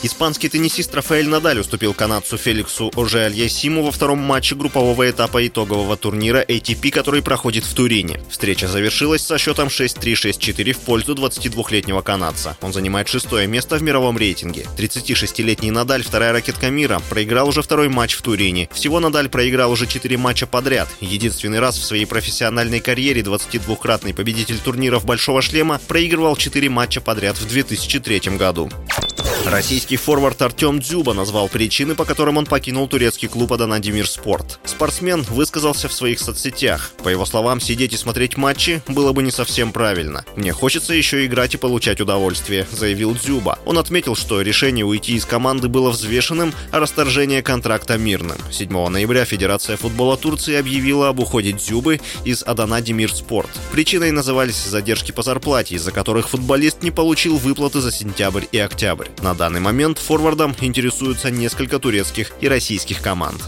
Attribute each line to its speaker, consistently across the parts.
Speaker 1: Испанский теннисист Рафаэль Надаль уступил канадцу Феликсу Оже Альясиму во втором матче группового этапа итогового турнира ATP, который проходит в Турине. Встреча завершилась со счетом 6-3-6-4 в пользу 22-летнего канадца. Он занимает шестое место в мировом рейтинге. 36-летний Надаль, вторая ракетка мира, проиграл уже второй матч в Турине. Всего Надаль проиграл уже 4 матча подряд. Единственный раз в своей профессиональной карьере 22-кратный победитель турниров «Большого шлема» проигрывал 4 матча подряд в 2003 году. Российский форвард Артем Дзюба назвал причины, по которым он покинул турецкий клуб Адана Спорт. Спортсмен высказался в своих соцсетях. По его словам, сидеть и смотреть матчи было бы не совсем правильно. «Мне хочется еще играть и получать удовольствие», — заявил Дзюба. Он отметил, что решение уйти из команды было взвешенным, а расторжение контракта мирным. 7 ноября Федерация футбола Турции объявила об уходе Дзюбы из Адана Спорт. Причиной назывались задержки по зарплате, из-за которых футболист не получил выплаты за сентябрь и октябрь. На данный момент форвардом интересуются несколько турецких и российских команд.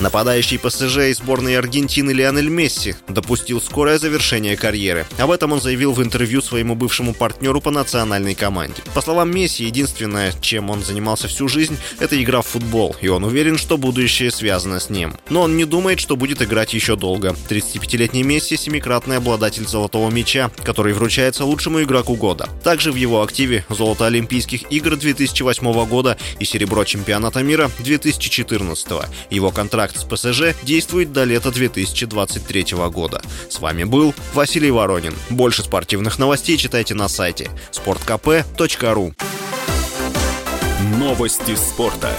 Speaker 1: Нападающий ПСЖ и сборной Аргентины Лионель Месси допустил скорое завершение карьеры. Об этом он заявил в интервью своему бывшему партнеру по национальной команде. По словам Месси, единственное, чем он занимался всю жизнь, это игра в футбол, и он уверен, что будущее связано с ним. Но он не думает, что будет играть еще долго. 35-летний Месси – семикратный обладатель золотого мяча, который вручается лучшему игроку года. Также в его активе золото Олимпийских игр 2008 года и серебро чемпионата мира 2014. Его контракт контракт с ПСЖ действует до лета 2023 года. С вами был Василий Воронин. Больше спортивных новостей читайте на сайте sportkp.ru
Speaker 2: Новости спорта.